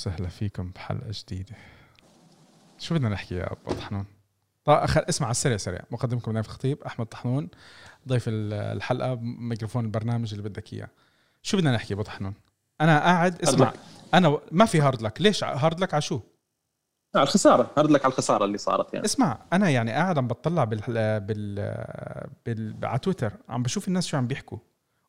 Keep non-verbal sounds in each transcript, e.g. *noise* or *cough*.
وسهلا فيكم بحلقة جديدة. شو بدنا نحكي يا أبو طحنون؟ طيب أخ... اسمع على السريع سريع. مقدمكم نايف الخطيب أحمد طحنون. ضيف ال- الحلقة ميكروفون البرنامج اللي بدك إياه. شو بدنا نحكي أبو طحنون؟ أنا قاعد اسمع. أنا. ما في hard luck ليش hard luck على شو؟ على الخسارة. hard luck على الخسارة اللي صارت يعني. اسمع أنا يعني قاعد عم بطلع بال بال, بال... على تويتر عم بشوف الناس شو عم بيحكوا.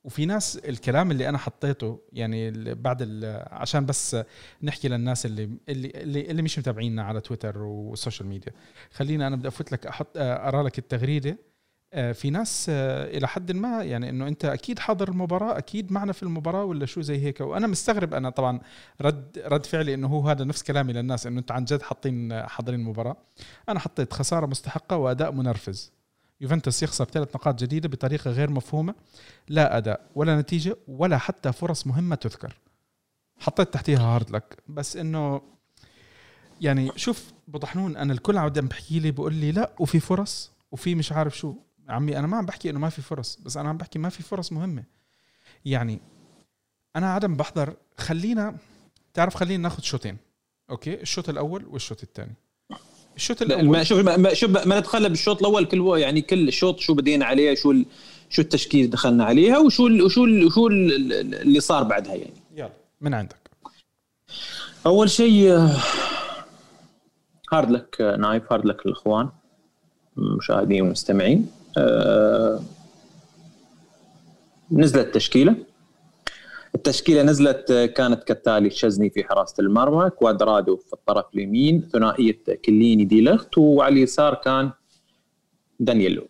وفي ناس الكلام اللي أنا حطيته يعني بعد. عشان بس نحكي للناس اللي اللي اللي, مش متابعينا على تويتر وال social media. خلينا أنا بدي أفوت لك أحط أقرأ لك التغريدة. آه، في ناس آه، إلى حد ما يعني إنه أنت أكيد حاضر المباراة أكيد معنا في المباراة ولا شو زي هيك. وأنا مستغرب أنا طبعا رد رد فعلي إنه هو هذا نفس كلامي للناس إنه أنت عن جد حاطين حاضرين المباراه أنا حطيت خسارة مستحقة وأداء منرفز. يوفنتوس يخسر ثلاث نقاط جديدة بطريقة غير مفهومة. لا أداء ولا نتيجة ولا حتى فرص مهمة تذكر. حطيت تحتيها hard luck. بس إنه يعني شوف أبو طحنون أنا الكل عم بحكي لي بقول لي لا وفي فرص وفي مش عارف شو. عمي أنا ما عم بحكي إنه ما في فرص بس أنا عم بحكي ما في فرص مهمة. يعني أنا قاعد عم بحضر خلينا تعرف خلينا ناخذ شوطين okay؟ الشوط الأول والشوط الثاني. الشوط لا، الأول. ما شوف ما ما- شوف ما ندخل بالشوط الأول كل يعني كل شوط شو بدينا عليه شو ال- شو التشكيل دخلنا عليها وشو ال وشو ال وشو ال اللي صار بعدها يعني. يلا من عندك؟ أول شيء آه، hard luck آه، نايف hard luck الإخوان مشاهدين ومستمعين. آه، نزلت تشكيلة. التشكيلة نزلت آه، كانت كالتالي تشيزني في حراسة المرمى كوادرادو في الطرف اليمين ثنائية كيليني دي ليخت وعلى اليسار كان دانيلو.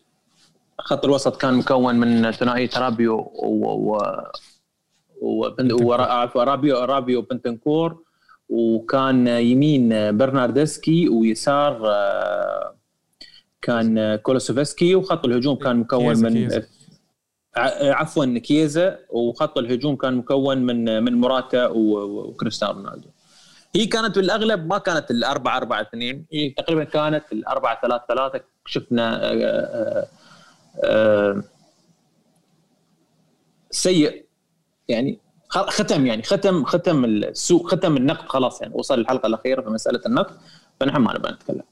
خط الوسط كان مكون من ثنائية رابيو و, و... عفوا رابيو رابيو بنتنكور وكان يمين برنارديسكي ويسار آه، كان كولوسيفسكي وخط الهجوم كان مكون من عفوا كيزا وخط الهجوم كان مكون من من موراتا وكريستيانو رونالدو. هي كانت بالأغلب ما كانت الأربعة أربعة اثنين هي تقريبا كانت الأربعة ثلاثة ثلاثة شفنا آه، آه، آه، سيء يعني ختم يعني ختم ختم السوق ختم النقد خلاص يعني وصل الحلقة الأخيرة في مسألة النقد فنحن ما نبغى نتكلم.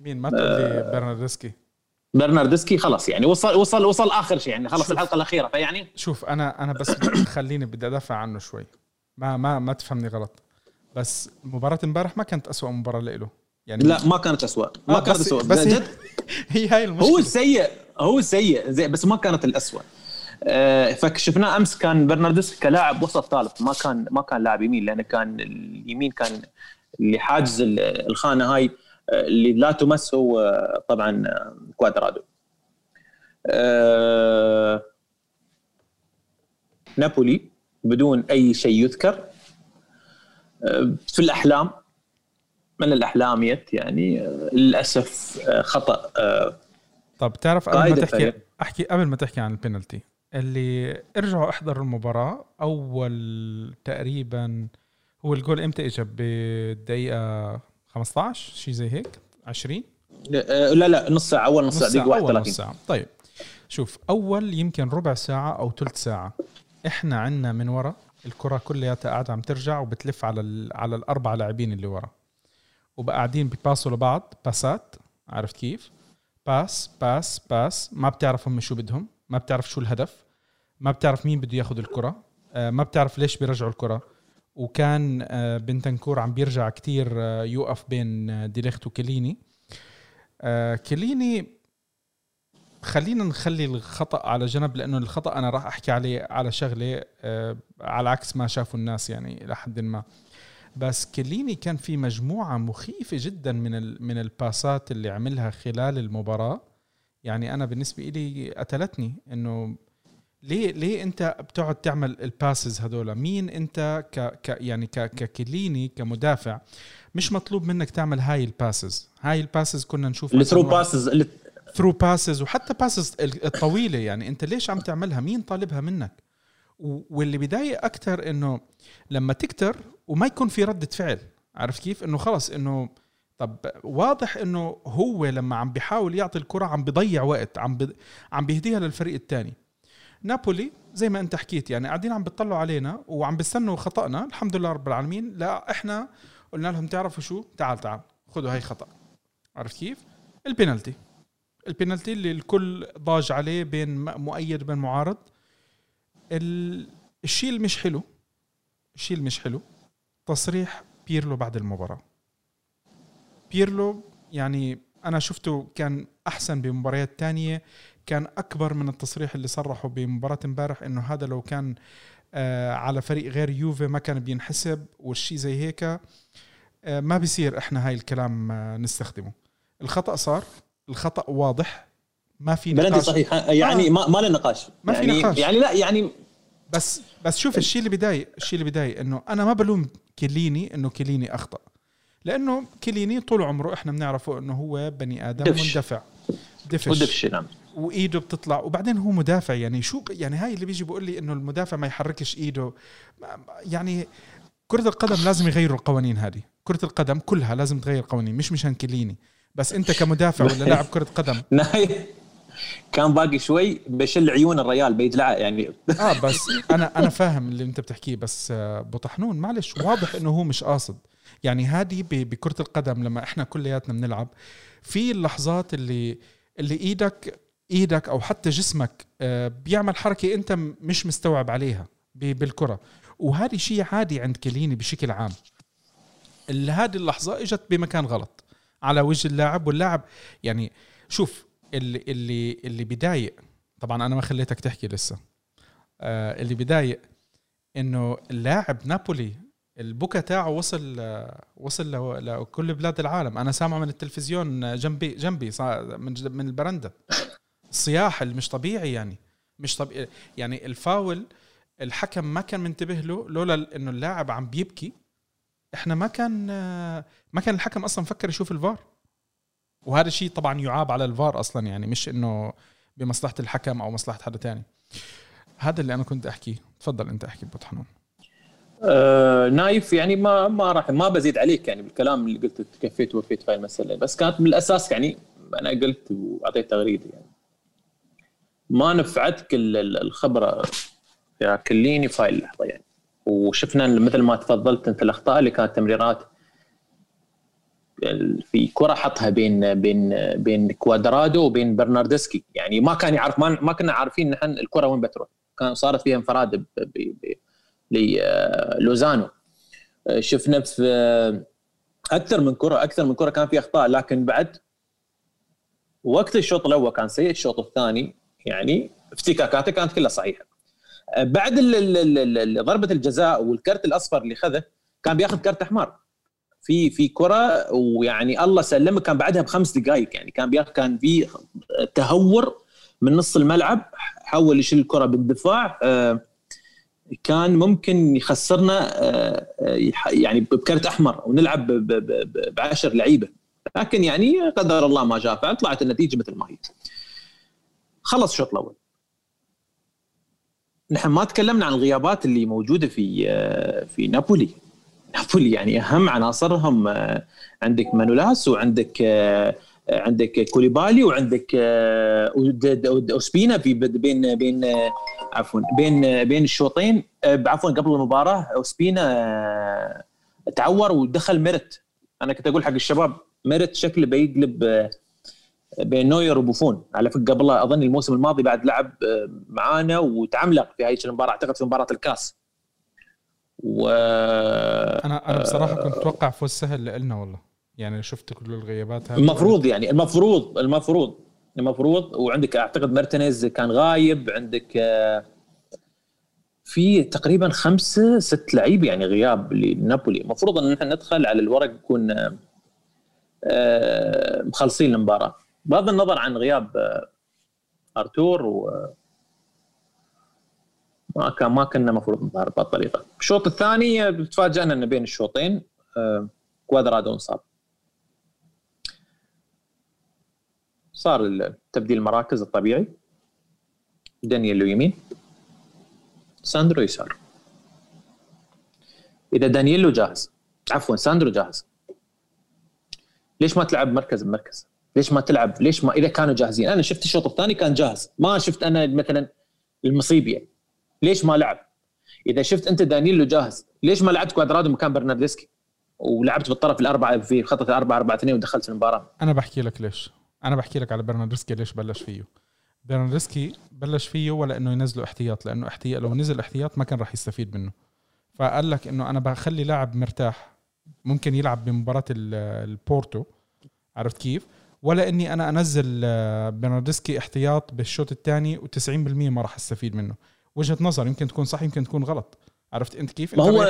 مين؟ ما تقول لي برناردسكي. برناردسكي خلاص يعني وصل وصل وصل آخر شيء يعني خلص الحلقة الأخيرة فيعني؟ شوف أنا أنا بس خليني بدي أدافع عنه شوي. ما ما ما تفهمني غلط. بس مباراة امبارح ما كانت أسوأ مباراة له. يعني لا ما كانت اسوء ما آه، كانت بس- اسوء بس هي- جد؟ *laughs* هي هاي المشكلة. هو السيء هو السيء زي بس ما كانت الاسوء آه، فشفناه أمس كان برناردسكي كلاعب وسط ثالث ما كان ما كان لاعب يمين لأنه كان اليمين كان اللي حاجز ال- الخانة هاي. اللي لا تمس هو طبعا كوادرادو. آه، نابولي بدون أي شيء يذكر. آه، في الأحلام من الأحلام يت يعني آه، للأسف خطأ طب تعرف قبل ما تحكي. أحكي قبل ما تحكي عن البينالتي اللي ارجعوا أحضروا المباراة أول تقريبا هو الجول إمتى اجى بالدقيقة 15 شيء زي هيك 20 آه، لا لا نص ساعة أول نص ساعة دقيقة أول 31 نص ساعة. طيب شوف أول يمكن ربع ساعة أو ثلث ساعة. إحنا عنا من ورا الكرة كلياتها قاعدة عم ترجع وبتلف على ال... على الأربع لاعبين اللي ورا. وبقى قاعدين بيباسوا لبعض باسات عرفت كيف؟ pass pass pass. ما بتعرف هم شو بدهم ما بتعرف شو الهدف ما بتعرف مين بده ياخذ الكرة آه، ما بتعرف ليش بيرجعوا الكرة. وكان آه، بنتنكور عم بيرجع كتير آه، يوقف بين آه، ديليخت وكليني. كليني خلينا نخلي الخطأ على جنب لأنه الخطأ أنا راح أحكي عليه على شغلة على عكس ما شافوا الناس يعني إلى حد ما. بس كليني كان في مجموعة مخيفة جدا من من الباسات اللي عملها خلال المباراة. يعني أنا بالنسبة لي قتلتني إنه ليه ليه انت بتقعد تعمل ال passes هذول مين انت ك, ك يعني ك ككيليني كمدافع مش مطلوب منك تعمل هاي ال passes هاي ال passes كنا نشوف ال through passes through passes وحتى passes الطويلة يعني. انت ليش عم تعملها؟ مين طالبها منك؟ واللي بضايق أكثر إنه لما تكتر وما يكون في ردة فعل. عارف كيف؟ إنه خلص إنه طب واضح إنه هو لما عم بيحاول يعطي الكرة عم بيضيع وقت عم عم بيهديها للفريق الثاني نابولي زي ما انت حكيت يعني قاعدين عم بيطلعوا علينا وعم بيستنوا خطأنا الحمد لله رب العالمين. لا إحنا قلنا لهم تعرفوا شو؟ تعال تعال خذوا هاي خطأ. عرفت كيف؟ البينالتي. البينالتي اللي الكل ضاج عليه بين مؤيد وبين معارض. الشيء اللي مش حلو الشيء اللي مش حلو تصريح بيرلو بعد المباراة. بيرلو يعني أنا شفته كان أحسن بمباريات تانية. كان أكبر من التصريح اللي صرحه بمباراة امبارح إنه هذا لو كان آه على فريق غير يوفي ما كان بينحسب والشيء زي هيك آه ما بيصير إحنا هاي الكلام آه نستخدمه. الخطأ صار الخطأ واضح ما في نقاش. صحيح يعني آه. ما ما له نقاش. ما يعني في نقاش. يعني لا يعني بس بس شوف الشيء اللي بدايق الشيء اللي بدايق إنه أنا ما بلوم كليني إنه كليني أخطأ. لأنه كليني طول عمره إحنا بنعرفه إنه هو بني آدم دفش. مندفع. دفش. ودفش نعم. وإيده بتطلع. وبعدين هو مدافع يعني شو يعني هاي اللي بيجي بيقول لي إنه المدافع ما يحركش إيده. يعني كرة القدم لازم يغيروا القوانين هذه. كرة القدم كلها لازم تغير قوانين مش مشان كليني بس أنت كمدافع *laughs* ولا لاعب كرة قدم؟ *laughs* كان باقي شوي بشل عيون الريال بيدلع يعني *laughs* آه بس أنا أنا فاهم اللي أنت بتحكيه بس آه، بطحنون معلش واضح إنه هو مش قاصد. يعني هذه بكرة القدم لما إحنا كلياتنا بنلعب في اللحظات اللي اللي إيدك إيدك أو حتى جسمك آه، بيعمل حركة أنت مش مستوعب عليها بالكرة. وهذه شيء عادي عند كليني بشكل عام. هذه اللحظة إجت بمكان غلط على وجه اللاعب واللاعب. يعني شوف اللي اللي اللي بيضايق طبعا أنا ما خليتك تحكي لسه. آه اللي بيضايق إنه اللاعب نابولي البكا تاعه وصل وصل لكل بلاد العالم. أنا سامعه من التلفزيون جنبي جنبي من من البرندة. الصياح اللي مش طبيعي يعني مش طبيعي يعني الفاول الحكم ما كان منتبه له لولا إنه اللاعب عم بيبكي إحنا ما كان ما كان الحكم أصلا فكر يشوف الفار. وهذا الشيء طبعا يعاب على الفار أصلا يعني مش إنه بمصلحة الحكم أو مصلحة حدا تاني. هذا اللي أنا كنت أحكيه. تفضل أنت أحكي ابو حنون. آه نايف يعني ما ما راح ما بزيد عليك يعني بالكلام اللي قلته تكفيت ووفيت في المساله بس كانت من الأساس يعني أنا قلت وأعطيت تغريدة يعني. ما نفعتك الخبرة يا كليني في هاي اللحظه يعني. وشفنا مثل ما تفضلت أنت الأخطاء اللي كانت تمريرات في كرة حطها بين بين بين كوادرادو وبين برناردسكي. يعني ما كان يعرف ما, ما كنا عارفين نحن الكرة وين بتروح. كان صارت فيها انفراد لوزانو. شفنا في أكثر من كره أكثر من كرة كان في أخطاء لكن بعد وقت الشوط الأول كان سيء الشوط الثاني يعني افتكاكاته كانت كلها صحيحة. بعد ضربة الجزاء والكرت الأصفر اللي خذه كان بيأخذ كرت أحمر. في في كرة ويعني الله سلمه كان بعدها بخمس دقائق يعني كان بياخذ كان في تهور من نص الملعب حول يشيل الكرة بالدفاع. آه، كان ممكن يخسرنا آه، يعني بكرت أحمر ونلعب بعشر لعيبة. لكن يعني قدر الله ما جاء فعل طلعت النتيجة مثل ما هي. خلص الشوط الأول. نحن ما تكلمنا عن الغيابات اللي موجودة في آه، في نابولي. نابولي يعني أهم عناصرهم آه، عندك مانولاس وعندك آه، عندك كوليبالي وعندك أوسبينا في بين بين عفوا بين بين الشوطين. عفوا قبل المباراة أوسبينا تعور ودخل ميريت. أنا كنت أقول حق الشباب ميريت شكله بيقلب بين نوير وبوفون. على فكرة قبل أظن الموسم الماضي بعد لعب آه، معانا وتعملق في هاي المباراة أعتقد في مباراة الكاس. و أنا أنا بصراحة كنت أتوقع فوز سهل لنا والله. يعني شفت كل الغيابات هذه. المفروض يعني المفروض المفروض المفروض. وعندك أعتقد مارتينيز كان غايب عندك آه، في تقريبا خمسه ست لعيبه يعني غياب لنابولي. المفروض إن إحنا ندخل على الورق يكون آه، مخلصين المباراة. بغض النظر عن غياب آه، أرتور و ما كان ما كنا المفروض نظهر بهالطريقة. الشوط الثاني آه، تفاجئنا انه بين الشوطين آه، كوادرادو انصاب صار تبديل المراكز الطبيعي. دانيلو يمين ساندرو يسار. إذا دانيلو جاهز عفوا ساندرو جاهز. ليش ما تلعب مركز بمركز؟ ليش ما تلعب؟ ليش ما إذا كانوا جاهزين. أنا شفت الشوط الثاني كان جاهز. ما شفت أنا مثلا المصيبة. ليش ما لعب؟ إذا شفت أنت دانيلو جاهز ليش ما لعبت كوادرادو مكان برنارديسكي؟ ولعبت بالطرف الأربعة في خطة الأربعة 4 2 ودخلت المباراة. أنا بحكي لك ليش. أنا بحكي لك على برناردسكي ليش بلش فيه. برناردسكي بلش فيه ولا إنه ينزله احتياط لأنه احتياط لو نزل احتياط ما كان راح يستفيد منه. فقال لك إنه أنا بخلي لاعب مرتاح ممكن يلعب بمباراة البورتو عرفت كيف؟ ولا إني أنا أنزل آه، برناردسكي احتياط بالشوط الثاني و90% ما راح أستفيد منه. وجهة نظر يمكن تكون صح يمكن تكون غلط. عرفت أنت كيف؟ ما هو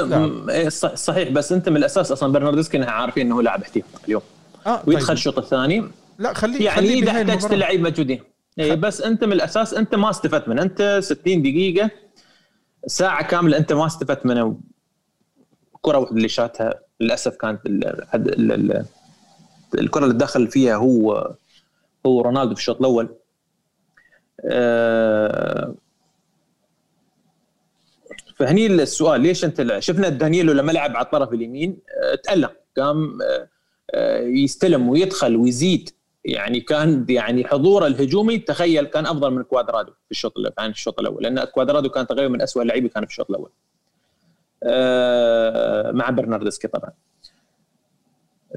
إيه، صحيح بس أنت من الأساس أصلا برناردسكي نحن عارفين إنه لاعب احتياط اليوم. آه ويدخل طيب. الشوط الثاني. لا خليه يعني خليه إذا احتجت اللعيب موجودين. اي بس أنت من الأساس أنت ما استفدت منه. أنت 60 دقيقة ساعة كاملة أنت ما استفدت منه. كرة واحدة اللي شاتها للأسف كانت الكرة اللي دخل فيها هو هو رونالدو في الشوط الأول. آه، فهني السؤال ليش أنت شفنا دانييلو لما لعب على الطرف اليمين آه، تالم قام آه، يستلم ويدخل ويزيد. يعني كان يعني حضوره الهجومي تخيل كان أفضل من كوادرادو في الشوط عن الشوط الأول. لأن كوادرادو كان تقريبا من اسوء اللعيبه كان في الشوط الأول. مع برنارديسكي طبعا.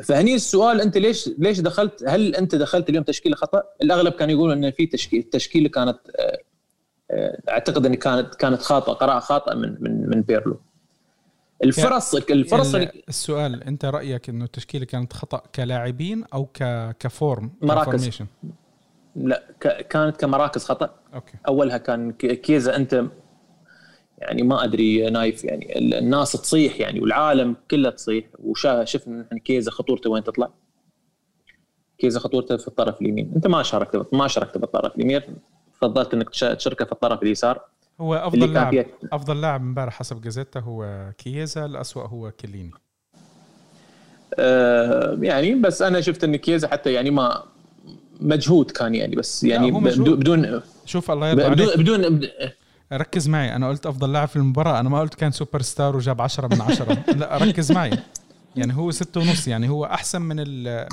فهني السؤال أنت ليش ليش دخلت؟ هل أنت دخلت اليوم تشكيله خطأ؟ الأغلب كان يقول إن في تشكيل التشكيله كانت آه، آه، أعتقد إن كانت كانت خاطئة قراءة خاطئة من من من بيرلو. الفرص الفرص السؤال أنت رأيك إنه التشكيله كانت خطأ كلاعبين أو ك ك form مراكز. لا كانت كمراكز خطأ. okay. أولها كان كيزا أنت يعني ما أدري نايف يعني الناس تصيح يعني والعالم كله تصيح. وشفنا نحن كيزا خطورته وين تطلع؟ كيزا خطورته في الطرف اليمين. أنت ما شاركت ما شاركت بالطرف اليمين. فضلت إنك تشاركه في الطرف اليسار. هو أفضل لاعب أفضل لاعب امبارح حسب جازيتا هو كيزا الاسوء هو كيليني. آه يعني بس أنا شفت إن كيزا حتى يعني ما مجهود كان يعني بس يعني بدون شوف الله يرضى عليك. بدون, بدون ركز معي أنا قلت أفضل لاعب في المباراة أنا ما قلت كان سوبر ستار وجاب 10 من 10 لا ركز معي. يعني هو ستة ونص يعني هو أحسن من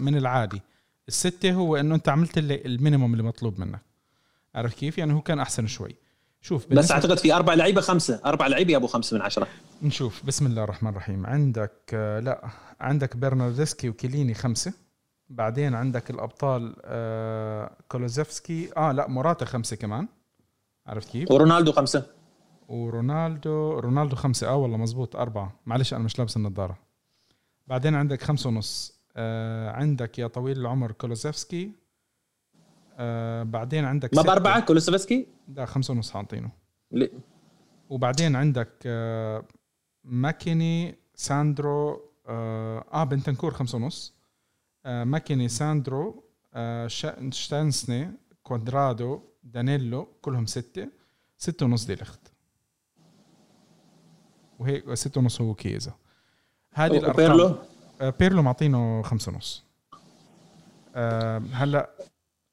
من العادي. الستة هو إنه أنت عملت ال minimum اللي مطلوب منك. عارف كيف؟ يعني هو كان أحسن شوي. شوف بس أعتقد في أربع لعيبة خمسة أربع لعيبة يا ابو خمسة من عشرة. نشوف. بسم الله الرحمن الرحيم. عندك لا عندك برناردسكي وكيليني خمسة. بعدين عندك الأبطال آه كولوزيفسكي. آه لا موراتا خمسة كمان. عرفت كيف؟ ورونالدو خمسة. ورونالدو رونالدو خمسة. آه والله مزبوط أربعة. معلش أنا مش لابس النظارة. بعدين عندك خمسة ونص. آه عندك يا طويل العمر كولوسيفسكي. آه بعدين عندك ما بأربعة؟ كولوسيفسكي؟ لا خمسة ونص حاطينه. ليه؟ وبعدين عندك آه ماكيني ساندرو آه, آه بنتنكور خمسة ونص. آه ماكيني ساندرو آه شتانسني كوادرادو دانيلو كلهم ستة ستة ونص دي الاخت وهيك ستة ونص هو كيزا. هذه الارقام بيرلو؟ آه، بيرلو معطينه خمسة ونص. أه هلا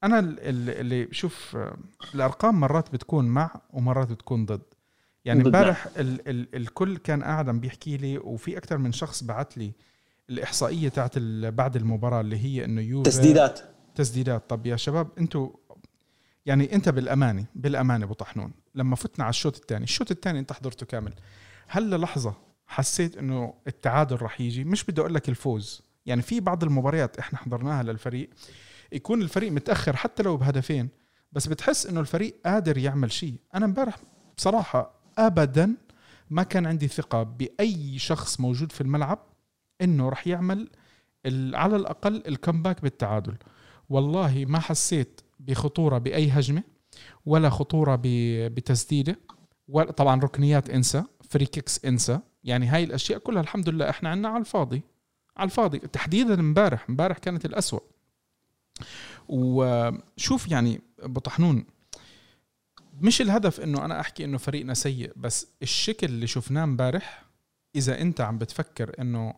أنا اللي شوف آه، الأرقام مرات بتكون مع ومرات بتكون ضد. يعني امبارح ال ال الكل كان قاعد عم بيحكي لي وفي أكثر من شخص بعت لي الإحصائية تاعت بعد المباراة اللي هي إنه يوفي تسديدات. تسديدات. طب يا شباب أنتم يعني أنت بالامانه بالامانه أبو طحنون لما فتنا على الشوط الثاني الشوط الثاني أنت حضرته كامل. هل للحظه حسيت إنه التعادل راح يجي مش بدي أقول لك الفوز. يعني في بعض المباريات إحنا حضرناها للفريق يكون الفريق متأخر حتى لو بهدفين بس بتحس إنه الفريق قادر يعمل شيء. أنا امبارح بصراحة ابدا ما كان عندي ثقة بأي شخص موجود في الملعب إنه راح يعمل على الأقل الكمباك بالتعادل. والله ما حسيت بخطورة بأي هجمة ولا خطورة بتسديدة طبعا ركنيات إنسى free kicks إنسى. يعني هاي الأشياء كلها الحمد لله إحنا عندنا على الفاضي على الفاضي. تحديدا امبارح امبارح كانت الأسوأ. وشوف يعني أبو طحنون مش الهدف إنه أنا أحكي إنه فريقنا سيء بس الشكل اللي شفناه امبارح إذا أنت عم بتفكر إنه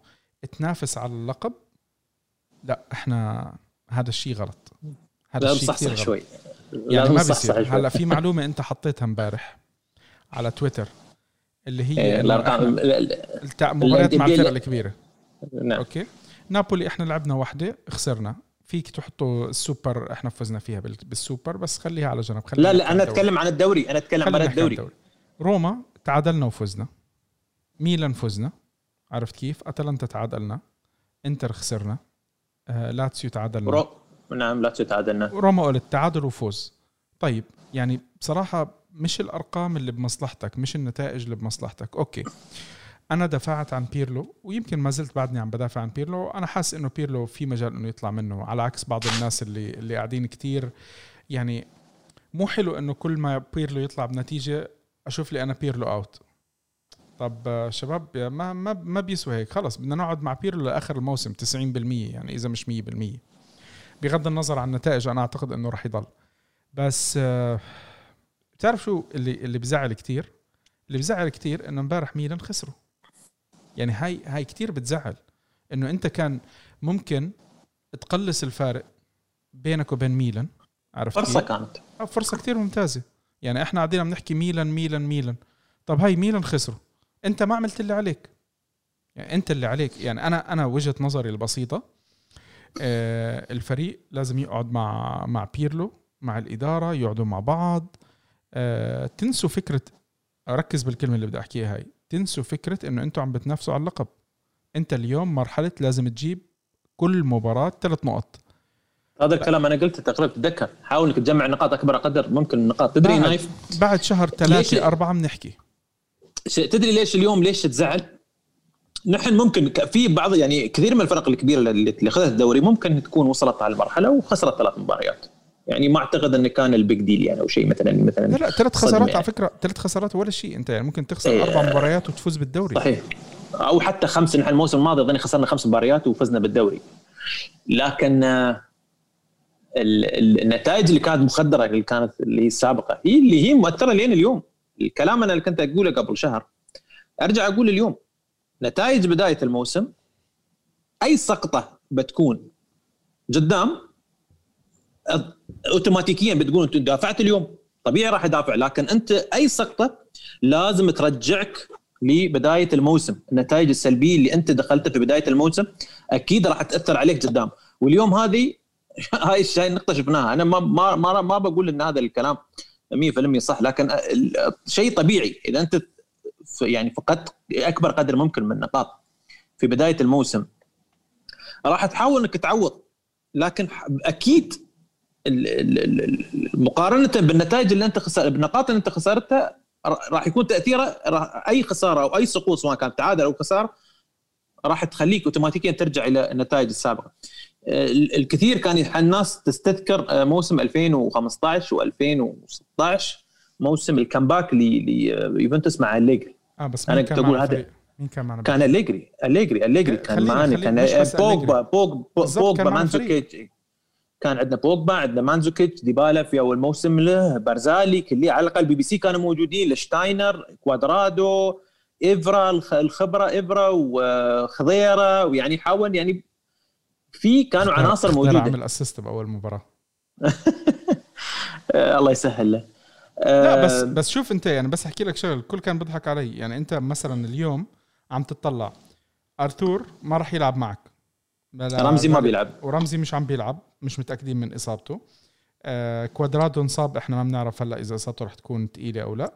تنافس على اللقب لا إحنا هذا الشيء غلط. هذا الشيء كثير شوي. يعني ما بيصير. هلا في معلومة انت حطيتها امبارح على تويتر اللي هي إيه، الأرقام مباريات مع الفرق الكبيرة. نعم. okay. نابولي إحنا لعبنا واحدة خسرنا. فيك تحطوا السوبر إحنا فزنا فيها بال- بالسوبر بس خليها على جنب خلينا لا لا أنا عن الدوري. أتكلم عن الدوري. أنا أتكلم عن عن الدوري. روما تعادلنا وفزنا. ميلان فزنا. عرفت كيف؟ أتلانتا تعادلنا. إنتر خسرنا. آه لاتسيو تعادلنا. رو... نعم لا تعادلنا روما قلت تعادل وفوز. طيب يعني بصراحة مش الأرقام اللي بمصلحتك مش النتائج اللي بمصلحتك. okay. أنا دافعت عن بيرلو ويمكن ما زلت بعدني عم بدافع عن بيرلو. أنا حاسس إنه بيرلو في مجال إنه يطلع منه على عكس بعض الناس اللي اللي قاعدين كتير. يعني مو حلو إنه كل ما بيرلو يطلع بنتيجة أشوف لي أنا بيرلو أوت طب شباب ما ما ما بيسوى هيك. خلص بدنا نقعد مع بيرلو لآخر الموسم 90% يعني إذا مش 100% بغض النظر عن النتائج أنا أعتقد إنه راح يضل. بس آه، بتعرف شو اللي اللي بزعل كتير؟ اللي بزعل كتير إنه امبارح ميلان خسروا. يعني هاي هاي كتير بتزعل. إنه أنت كان ممكن تقلص الفارق بينك وبين ميلان عرفت فرصة كيف؟ كانت. آه، فرصة كتير ممتازة. يعني إحنا قاعدين عم نحكي ميلان ميلان ميلان. طب هاي ميلان خسروا. أنت ما عملت اللي عليك. يعني أنت اللي عليك. يعني أنا أنا وجهة نظري البسيطة آه الفريق لازم يقعد مع مع بيرلو مع الإدارة يقعدوا مع بعض. آه تنسوا فكرة ركز بالكلمة اللي بدي أحكيها هاي. تنسوا فكرة إنه أنتوا عم بتنافسوا على اللقب. أنت اليوم مرحلة لازم تجيب كل مباراة ثلاث نقط. هذا الكلام أنا قلته تقريبا تتذكر حاول إنك تجمع نقاط أكبر قدر ممكن النقاط تدري بعد, نايف بعد شهر ثلاثة أربعة بنحكي تدري ليش اليوم ليش تزعل؟ نحن ممكن في بعض يعني كثير من الفرق الكبيرة اللي اللي أخذت الدوري ممكن تكون وصلت على المرحلة وخسرت ثلاث مباريات. يعني ما أعتقد انه كان ال big deal يعني أو شيء مثلا مثلا لا لا ثلاث خسارات يعني. على فكرة ثلاث خسارات ولا شيء أنت يعني ممكن تخسر إيه. أربع مباريات وتفوز بالدوري. صحيح. أو حتى خمس نحن الموسم الماضي اظني خسرنا خمس مباريات وفزنا بالدوري. لكن آه، ال- ال- النتائج اللي كانت مخدرة اللي كانت اللي هي السابقة هي اللي هي مؤثرة لين اليوم. الكلام أنا اللي كنت أقوله قبل شهر أرجع أقول اليوم. نتائج بداية الموسم أي سقطة بتكون قدام اوتوماتيكيا بتقول أنت دافعت اليوم طبيعي راح ادافع لكن أنت أي سقطة لازم ترجعك لبداية الموسم. النتائج السلبية اللي أنت دخلتها في بداية الموسم أكيد راح تأثر عليك قدام. واليوم هذه *laughs* هاي الشيء النقطه شفناها. أنا ما ما ما, ما بقول إن هذا الكلام 100% صح لكن شيء طبيعي. إذا أنت يعني فقدت أكبر قدر ممكن من النقاط في بداية الموسم راح تحاول إنك تعوض لكن أكيد مقارنة بالنتائج اللي أنت خسر بالنقاط اللي أنت خسرتها راح يكون تأثيره أي خسارة أو أي سقوط سواء كان تعادل أو خساره راح تخليك اوتوماتيكيا ترجع إلى النتائج السابقة. ال- الكثير كان الناس تستذكر آه، موسم 2015 و2016 موسم ال comeback ليوفنتوس مع أليجري آه بس كان كنت معنا هذا-؟ مين كان معنا كان أليجري. أليجري أليجري كان معنا كان بوجبا. بوجبا مانزوكيتش. كان عندنا بوجبا عندنا مانزوكيتش ديبالا في أول موسم له بارزالي كيليني على الأقل بي بي سي كانوا موجودين ليشتشتاينر كوادرادو إفرا الخ- الخبرة إفرا وخضيره ويعني حاول يعني في كانوا عناصر موجودة. عمل assist بأول مباراة. *laughs* الله يسهل له. لا بس آه، بس شوف انت يعني بس أحكي لك شغل الكل كان بيضحك علي. يعني انت مثلا اليوم عم تطلع أرتور ما راح يلعب معك. رمزي ما بيلعب. ورمزي مش عم بيلعب مش متأكدين من إصابته. آه كوادرادو انصاب إحنا ما بنعرف هلأ إذا إصابته رح تكون ثقيله أو لا.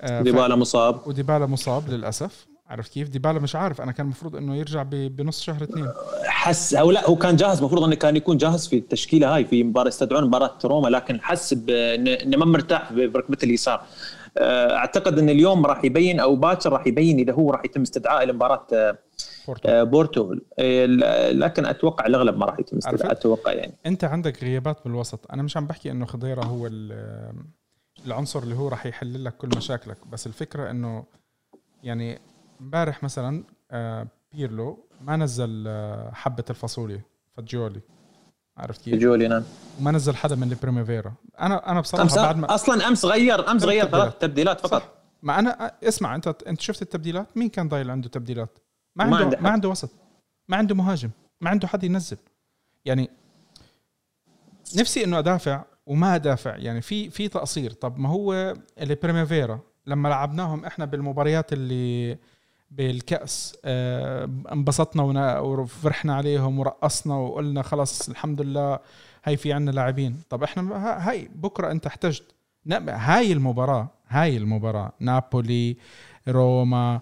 آه ف- ديبالا مصاب. وديبالا مصاب للأسف. عرفت كيف؟ ديبالا مش عارف. أنا كان المفروض إنه يرجع بنص شهر اثنين حس أو لا هو كان جاهز. المفروض إنه كان يكون جاهز في التشكيله هاي في مباراة استدعون مباراة روما لكن حس إنه ما مرتاح بركبته اليسار. آه، أعتقد إن اليوم راح يبين أو باكر راح يبين إذا هو راح يتم استدعائه لمباراه آه، بورتو. آه، بورتو. لكن أتوقع الأغلب ما راح يتم استدعائه؟ أتوقع يعني. أنت عندك غيابات بالوسط. أنا مش عم بحكي إنه خضيرة هو ال- العنصر اللي هو راح يحل لك كل مشاكلك. بس الفكرة إنه يعني امبارح مثلا آه، بيرلو ما نزل آه، حبة الفاصوليا فجولي عرفت كيف؟ جولي نعم. وما نزل حدا من البريميفيرا. أنا أنا بصراحة أمس بعد ما أصلا أمس غير أمس غير تبديلات. ثلاث تبديلات فقط. صح. ما أنا اسمع أنت أنت شفت التبديلات؟ مين كان ضايل عنده تبديلات؟ ما ما عنده عنده ما. عنده وسط. ما عنده مهاجم. ما عنده حد ينزل. يعني نفسي إنه أدافع وما أدافع. يعني في في تقصير. طب ما هو البريميفيرا لما لعبناهم إحنا بالمباريات اللي بالكأس آه، انبسطنا وفرحنا عليهم ورقصنا وقلنا خلاص الحمد لله هاي في عنا لاعبين. طب إحنا هاي بكرة أنت احتجت. هاي المباراة هاي المباراة نابولي روما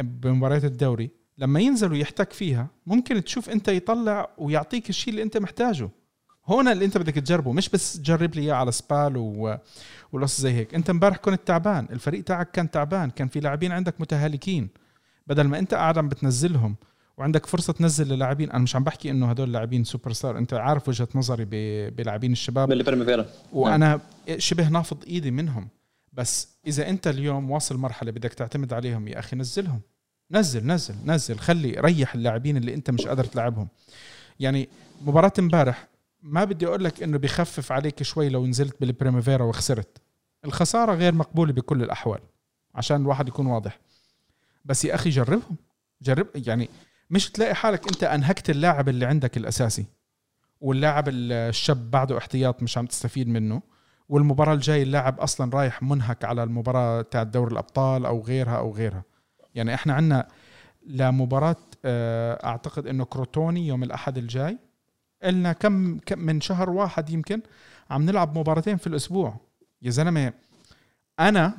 بمباريات الدوري لما ينزلوا يحتك فيها ممكن تشوف أنت يطلع ويعطيك الشيء اللي أنت محتاجه. هون اللي أنت بدك تجربه مش بس تجرب لي إياه على سبال و... ولص زي هيك. أنت امبارح كنت تعبان الفريق تاعك كان تعبان كان في لاعبين عندك متهالكين. بدل ما انت قاعد عم بتنزلهم وعندك فرصة تنزل للاعبين أنا مش عم بحكي إنه هدول لاعبين سوبر ستار أنت عارف وجهة نظري بلاعبين الشباب. بالبريميفيرا وأنا شبه نافض إيدي منهم. بس إذا أنت اليوم واصل مرحلة بدك تعتمد عليهم يا أخي نزلهم. نزل نزل نزل. خلي ريح اللاعبين اللي أنت مش قادر تلعبهم. يعني مباراة امبارح ما بدي أقول لك إنه بخفف عليك شوي لو نزلت بالبريميفيرا وخسرت. الخسارة غير مقبولة بكل الأحوال عشان الواحد يكون واضح. بس يا أخي جربهم. جرب يعني مش تلاقي حالك أنت أنهكت اللاعب اللي عندك الأساسي واللاعب الشاب بعده احتياط مش عم تستفيد منه والمباراة الجاي اللاعب أصلا رايح منهك على المباراة تاعت دوري الأبطال أو غيرها أو غيرها. يعني إحنا عندنا لمباراة آه، أعتقد إنه كروتوني يوم الأحد الجاي قلنا كم من شهر واحد يمكن عم نلعب مباراتين في الأسبوع. يا زلمة أنا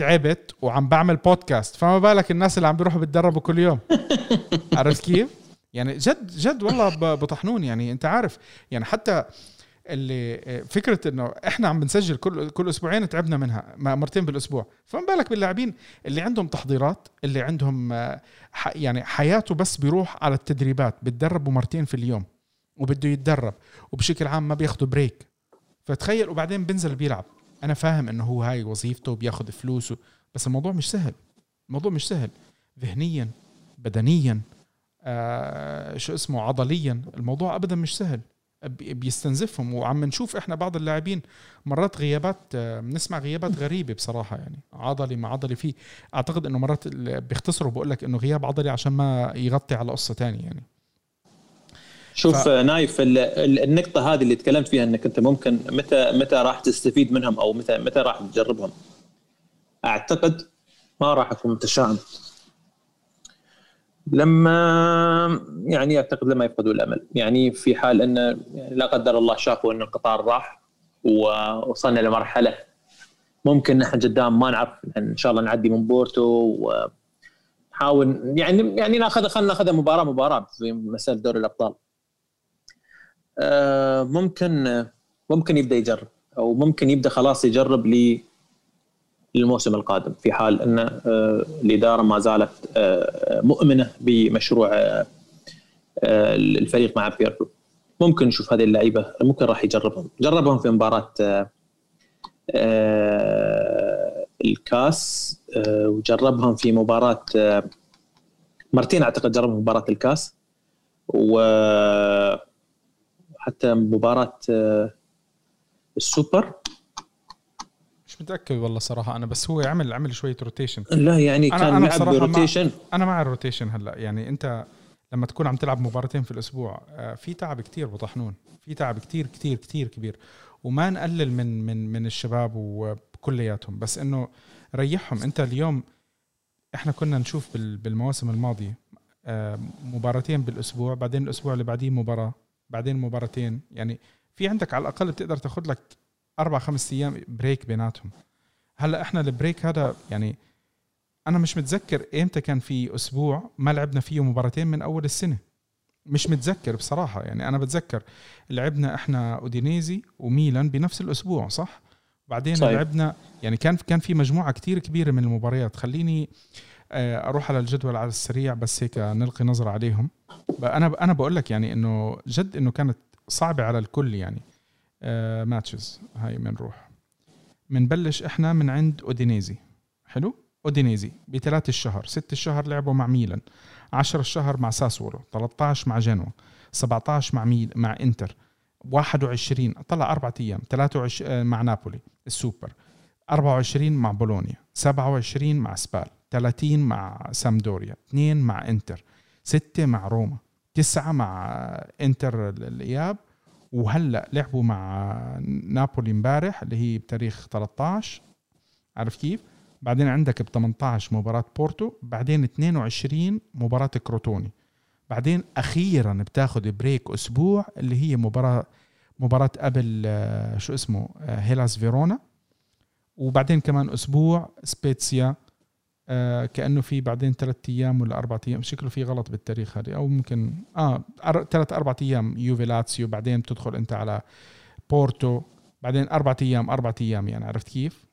تعبت وعم بعمل بودكاست فما بالك الناس اللي عم بيروحوا بيتدربوا كل يوم. *laughs* عرفت كيف؟ يعني جد جد والله بطحنون يعني أنت عارف يعني حتى اللي فكرة إنه إحنا عم بنسجل كل كل أسبوعين تعبنا منها مرتين بالأسبوع. فما بالك باللاعبين اللي عندهم تحضيرات اللي عندهم يعني حياته بس بيروح على التدريبات بتدربوا مرتين في اليوم وبده يتدرب وبشكل عام ما بياخذوا بريك فتخيل وبعدين بنزل بيلعب. أنا فاهم إنه هو هاي وظيفته وبياخذ فلوسه بس الموضوع مش سهل. الموضوع مش سهل. ذهنيا بدنيا آه شو اسمه عضليا. الموضوع ابدا مش سهل. بيستنزفهم. وعم نشوف إحنا بعض اللاعبين مرات غيابات آه، بنسمع غيابات غريبة بصراحة يعني. عضلي مع عضلي فيه. أعتقد إنه مرات بيختصروا بقول لك إنه غياب عضلي عشان ما يغطي على قصة تانية يعني. شوف ف... نايف النقطة هذه اللي تكلمت فيها إنك أنت ممكن متى متى راح تستفيد منهم أو متى متى راح تجربهم؟ أعتقد ما راح أكون متشائم. لما يعني أعتقد لما يفقدوا الأمل. يعني في حال إن يعني لا قدر الله شافوا إن القطار راح ووصلنا لمرحلة ممكن نحن قدام ما نعرف. إن شاء الله نعدي من بورتو ونحاول يعني يعني ناخذ خلينا ناخذها مباراة مباراة في مسألة دوري الأبطال. آه، ممكن ممكن يبدأ يجرب أو ممكن يبدأ خلاص يجرب للموسم القادم في حال إن آه، الإدارة ما زالت آه، مؤمنة بمشروع الفريق مع بيرلو. ممكن نشوف هذه اللعيبة ممكن راح يجربهم. جربهم في مباراة الكاس وجربهم في مباراة مرتين أعتقد جربهم مباراة الكاس. و حتى مباراة آه، السوبر. مش متأكد والله صراحة أنا بس هو عمل عمل شوية rotation لا يعني كان أنا لعب rotation مع أنا مع ال rotation هلأ. يعني أنت لما تكون عم تلعب مباراتين في الأسبوع آه، في تعب كتير بطحنون. في تعب كتير كتير كتير كبير. وما نقلل من من من الشباب وكلياتهم بس إنه ريحهم. أنت اليوم إحنا كنا نشوف بالمواسم الماضية آه، مباراتين بالأسبوع بعدين الأسبوع اللي بعديه مباراة. بعدين مباراتين. يعني في عندك على الأقل بتقدر تاخذ لك أربع خمس أيام break بيناتهم. هلأ إحنا ال break هذا يعني أنا مش متذكر إمتى كان في أسبوع ما لعبنا فيه مباراتين من أول السنة. مش متذكر بصراحة. يعني أنا بتذكر لعبنا إحنا أودينيزي وميلان بنفس الأسبوع صح؟ بعدين صحيح. لعبنا يعني كان كان في مجموعة كتير كبيرة من المباريات. خليني أروح على الجدول على السريع بس هيك نلقي نظرة عليهم. أنا أنا بقول لك يعني إنه جد إنه كانت صعبة على الكل يعني. matches آه، هاي بنروح بنبلش إحنا من عند أودينيزي. حلو؟ أودينيزي بثلاث الشهر. ست الشهر لعبوا مع ميلان. 10 الشهر مع ساسولو 13 مع جنوا. 17 مع ميل مع إنتر. 21 طلع أربع أيام. 23 آه، مع نابولي. السوبر. 24 مع بولونيا. 27 مع سبال. 30 مع سامدوريا 2 مع انتر 6 مع روما 9 مع انتر الإياب وهلأ لعبوا مع نابولي امبارح اللي هي بتاريخ 13 عارف كيف؟ بعدين عندك ب 18 مباراة بورتو بعدين 22 مباراة كروتوني. بعدين أخيرا بتاخذ break أسبوع اللي هي مباراة مباراة قبل آه، شو اسمه آه، هيلاس فيرونا. وبعدين كمان أسبوع سبيتسيا كأنه في بعدين ثلاث أيام ولا أربع أيام شكله في غلط بالتاريخ هذه. أو ممكن آه ثلاث أربع أيام يوفي لاتسيو بعدين بتدخل أنت على بورتو بعدين أربع أيام أربع أيام يعني عرفت كيف؟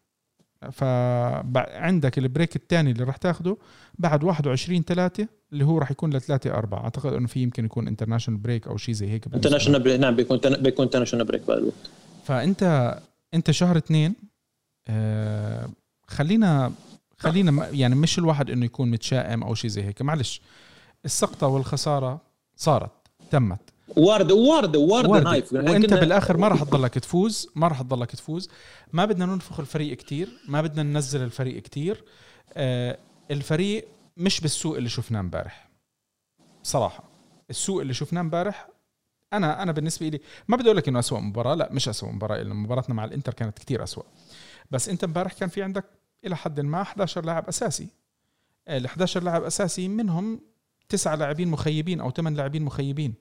فعندك ال break الثاني اللي راح تاخده بعد 21 3 اللي هو راح يكون ل 3 4 أعتقد إنه في يمكن يكون international break أو شيء زي هيك international break نعم بيكون بيكون international break بعد الوقت. فأنت أنت شهر اثنين آه خلينا خلينا يعني مش الواحد إنه يكون متشائم أو شيء زي هيك. معلش. السقطة والخسارة صارت تمت. وارد وارد وارد نايف. وأنت بالآخر ما راح تضلك تفوز ما راح تضلك تفوز. ما بدنا ننفخ الفريق كتير ما بدنا ننزل الفريق كتير. آه الفريق مش بالسوء اللي شفناه امبارح. صراحة. السوء اللي شفناه امبارح أنا أنا بالنسبة لي ما بدي أقول لك إنه اسوء مباراة لا مش اسوء مباراة لأن مباراتنا مع الإنتر كانت كتير اسوء بس أنت امبارح كان في عندك إلى حد ما 11 لاعب أساسي. ال 11 لاعب أساسي منهم تسعة لاعبين مخيبين أو ثمان لاعبين مخيبين.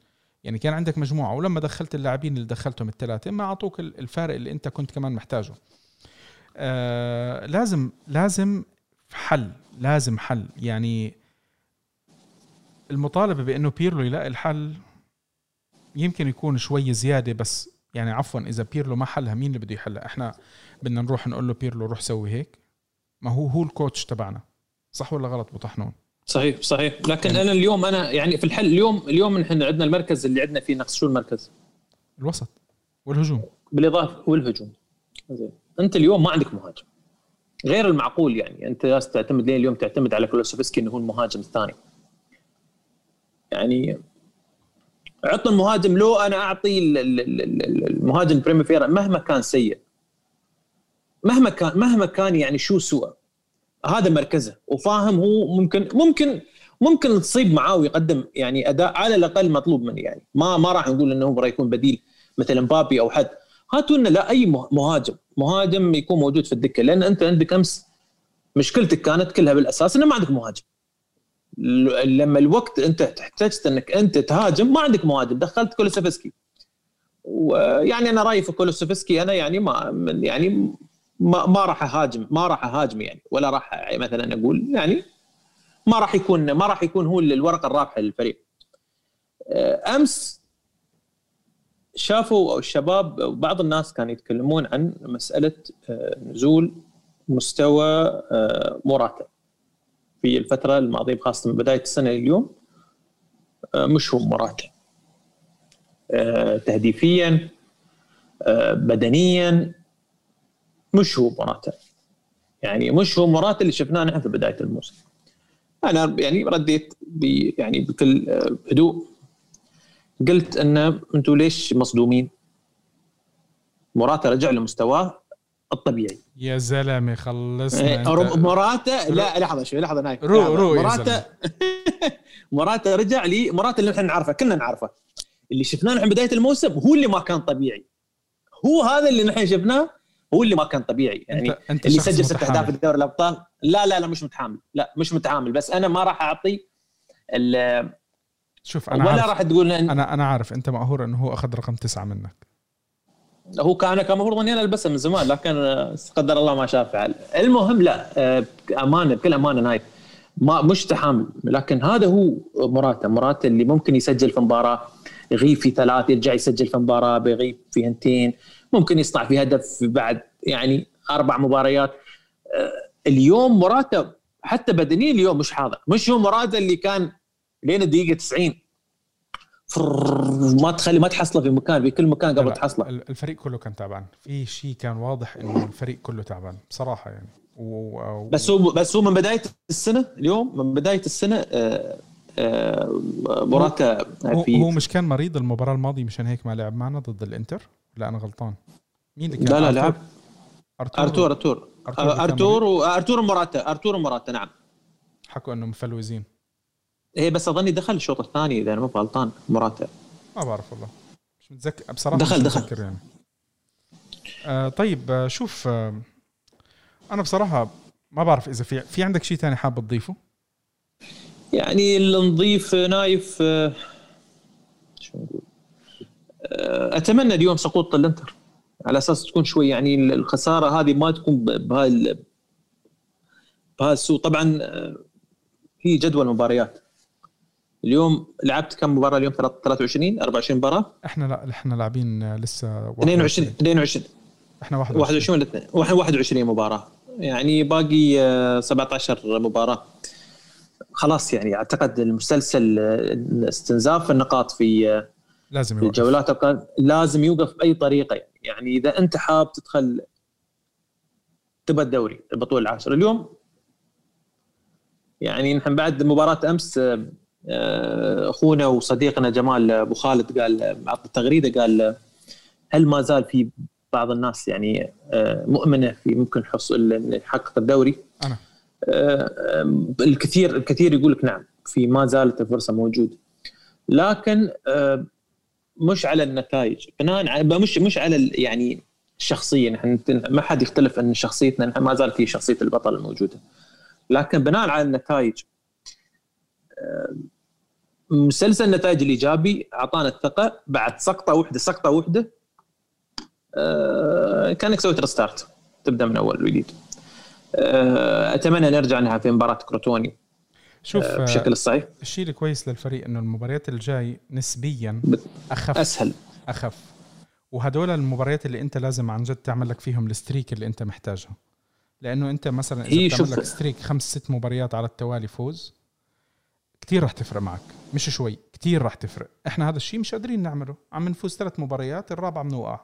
يعني كان عندك مجموعة ولما دخلت اللاعبين اللي دخلتهم الثلاثة ما أعطوك الفارق اللي أنت كنت كمان محتاجه. آه لازم لازم حل لازم حل. يعني المطالبة بأنه بيرلو يلاقي الحل يمكن يكون شوي زيادة بس يعني عفوا إذا بيرلو ما حلها مين اللي بده يحلها؟ إحنا بدنا نروح نقول له بيرلو روح سوي هيك. ما هو هو الكوتش تبعنا. صح ولا غلط أبو طحنون؟ صحيح صحيح. لكن يعني أنا اليوم أنا يعني في الحل اليوم اليوم نحن عندنا المركز اللي عندنا فيه نقص. شو المركز؟ الوسط والهجوم. بالإضافة والهجوم. زين. أنت اليوم ما عندك مهاجم. غير المعقول يعني. أنت لازم تعتمد ليه؟ اليوم تعتمد على كولوسوفسكي إنه هو المهاجم الثاني. يعني عطنا المهاجم. لو أنا أعطي المهاجم بريميفيرا مهما كان سيء مهما كان مهما كان يعني شو سوء هذا مركزه. وفاهم هو ممكن ممكن ممكن تصيب معاه ويقدم يعني أداء على الأقل مطلوب منه يعني. ما ما راح نقول إنه راح يكون بديل مثل مبابي أو حد. هاتوا لنا لا أي مهاجم. مهاجم يكون موجود في الدكة. لأن أنت عندك أمس مشكلتك كانت كلها بالأساس إنه ما عندك مهاجم. لما الوقت أنت احتجت إنك أنت تهاجم ما عندك مهاجم. دخلت كولوسيفسكي. ويعني أنا رأيي في كولوسيفسكي أنا يعني ما يعني ما, ما راح أهاجم ما راح أهاجم يعني ولا راح مثلا أقول يعني ما راح يكون ما راح يكون هو الورقة الرابحة للفريق. أمس شافوا الشباب بعض الناس كانوا يتكلمون عن مسألة نزول مستوى موراتا في الفترة الماضية خاصه من بداية السنة لليوم. مش هو موراتا. تهديفيا بدنيا مش هو موراتا يعني مش هو موراتا اللي شفناه نحن في بداية الموسم. أنا يعني رديت يعني بكل هدوء. قلت ان أنتم ليش مصدومين؟ موراتا رجع لمستواه الطبيعي. يا زلمة خلصنا موراتا لا لحظة شوي لحظة نايف. رو رو موراتا *laughs* موراتا رجع لي موراتا اللي نحن نعرفه كلنا نعرفه اللي شفناه نحن بداية الموسم هو اللي ما كان طبيعي. هو هذا اللي نحن شفناه هو اللي ما كان طبيعي. يعني انت, أنت اللي سجل ست أهداف في دوري الأبطال لا لا لا مش متحامل. لا مش متحامل بس أنا ما راح أعطي شوف أنا ولا راح تقول إن أنا أنا عارف أنت مقهور إنه هو أخذ رقم تسعة منك. هو كان كان المفروض اني أنا ألبسه من زمان لكن قدر الله ما شاء فعل. المهم لا امانه بكل أمانة نايف ما مش تحامل. لكن هذا هو مراته. مراته اللي ممكن يسجل في مباراة يغيب في ثلاث يرجع يسجل في مباراة بيغيب في هنتين. ممكن يصنع في هدف بعد يعني أربع مباريات. اليوم مراته حتى بدنيا اليوم مش حاضر. مش هو مراته اللي كان لين الدقيقة 90 ما تخلي ما تحصله في مكان في كل مكان قبل تحصله. الفريق كله كان تعبان. في شيء كان واضح انه الفريق كله تعبان بصراحة يعني. و... و... بس هو بس هو من بداية السنة اليوم من بداية السنة آه آه مراتا في هو مش كان مريض المباراة الماضية مشان هيك ما لعب معنا ضد الإنتر؟ لا أنا غلطان. مين اللي كان لا لا لعب. أرتور. أرتور أرتور. أرتور وارتور مراتا أرتور مراتا نعم. حكوا إنه مفلوزين. إيه بس أظني دخل الشوط الثاني إذا أنا مو غلطان. مراتا ما بعرف والله. مش متذكر. بصراحة دخل مش دخل. متذكر يعني. آه طيب آه شوف آه أنا بصراحة ما بعرف إذا في في عندك شيء ثاني حاب تضيفه؟ يعني اللي نضيف نايف آه، شو نقول؟ أتمنى اليوم سقوط الإنتر. على أساس تكون شوي يعني الخسارة هذه ما تكون بهاي بهذا السوء. طبعا آه، في جدول مباريات اليوم لعبت كم مباراة اليوم؟ 23 24 مباراة؟ إحنا لا إحنا لاعبين لسه 22 22 إحنا 21 21 21 مباراة. يعني باقي 17 آه، مباراة. خلاص يعني أعتقد المسلسل آه، استنزاف النقاط في لازم يوقف. الجولات لازم يوقف بأي طريقة يعني. يعني إذا أنت حاب تدخل تبى الدوري البطولة العاشرة اليوم يعني نحن بعد مباراة أمس آه، أخونا وصديقنا جمال أبو خالد قال عطى تغريدة قال هل ما زال في بعض الناس يعني آه، مؤمنة في ممكن حصول يحقق الدوري؟ أنا آه، الكثير الكثير يقول لك نعم في ما زالت الفرصة موجودة لكن مش على النتائج بناء مش مش على يعني الشخصيه نحن ما حد يختلف ان شخصيتنا نحن ما زال في شخصية البطل الموجودة. لكن بناء على النتائج مسلسل النتائج الإيجابي أعطانا الثقة بعد سقطة واحدة سقطة واحدة آه، كأنك سويت restart تبدأ من أول وجديد. آه، أتمنى نرجع لها في مباراة كروتوني. شوف آه، بشكل صحيح. الشيء الكويس للفريق إنه المباريات الجاي نسبيا أخف. أسهل. أخف. وهدول المباريات اللي أنت لازم عن جد تعمل لك فيهم ال streak اللي أنت محتاجها. لأنه أنت مثلا إذا بتعمل لك streak خمس ست مباريات على التوالي فوز كثير راح تفرق معك. مش شوي كثير راح تفرق. إحنا هذا الشيء مش قادرين نعمله. عم نفوز ثلاث مباريات الرابعه بنوقع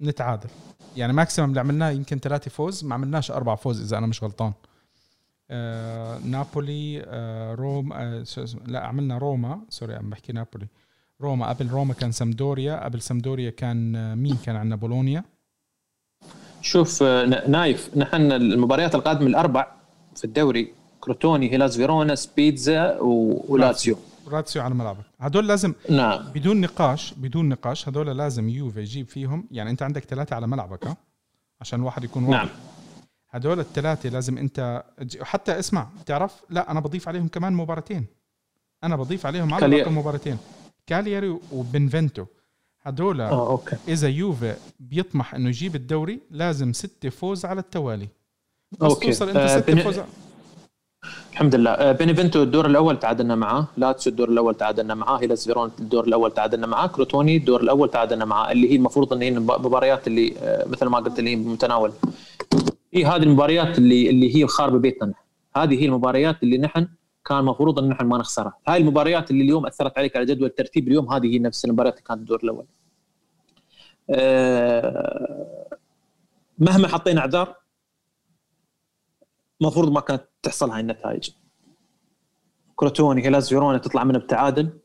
نتعادل يعني maximum اللي عملناه يمكن ثلاثة فوز ما عملناش أربع فوز إذا أنا مش غلطان. آه نابولي آه روم آه لا عملنا روما. sorry عم بحكي نابولي. روما. قبل روما كان سامدوريا قبل سامدوريا كان آه مين كان عندنا؟ بولونيا. شوف آه، نايف نحن المباريات القادمة الأربع في الدوري كروتوني هيلاس فيرونا سبيتزا ولاتسيو. لاتسيو على ملعبك. هدول لازم نعم. بدون نقاش بدون نقاش هدول لازم يوفي يجيب فيهم يعني أنت عندك ثلاثة على ملعبك ها؟ عشان واحد يكون واحد نعم. هدول الثلاثة لازم انت حتى اسمع تعرف لا أنا بضيف عليهم كمان مباراتين. أنا بضيف عليهم على كالي... مباراتين. كالياري وبنفنتو. هدول آه، okay. إذا يوفي بيطمح إنه يجيب الدوري لازم ستة فوز على التوالي. بس okay. توصل أنت آه ستة بن... فوز الحمد لله. آه، بينيفنتو الدور الأول تعادلنا معاه. لاتسيو الدور الأول تعادلنا معاه. هيلاس فيرون الدور الأول تعادلنا معاه. كروتوني الدور الأول تعادلنا معاه. اللي هي المفروض إن هي المباريات اللي آه، مثل ما قلت اللي هي بمتناول هي هذه المباريات اللي اللي هي خاربه بيتنا هذه هي المباريات اللي نحن كان المفروض إن نحن ما نخسرها. هاي المباريات اللي اليوم أثرت عليك على جدول الترتيب اليوم هذه هي نفس المباريات اللي كانت الدور الأول. آه، مهما حطينا أعذار المفروض ما كانت تحصل هاي النتائج. كروتوني هيلاس فيرونا تطلع منه بتعادل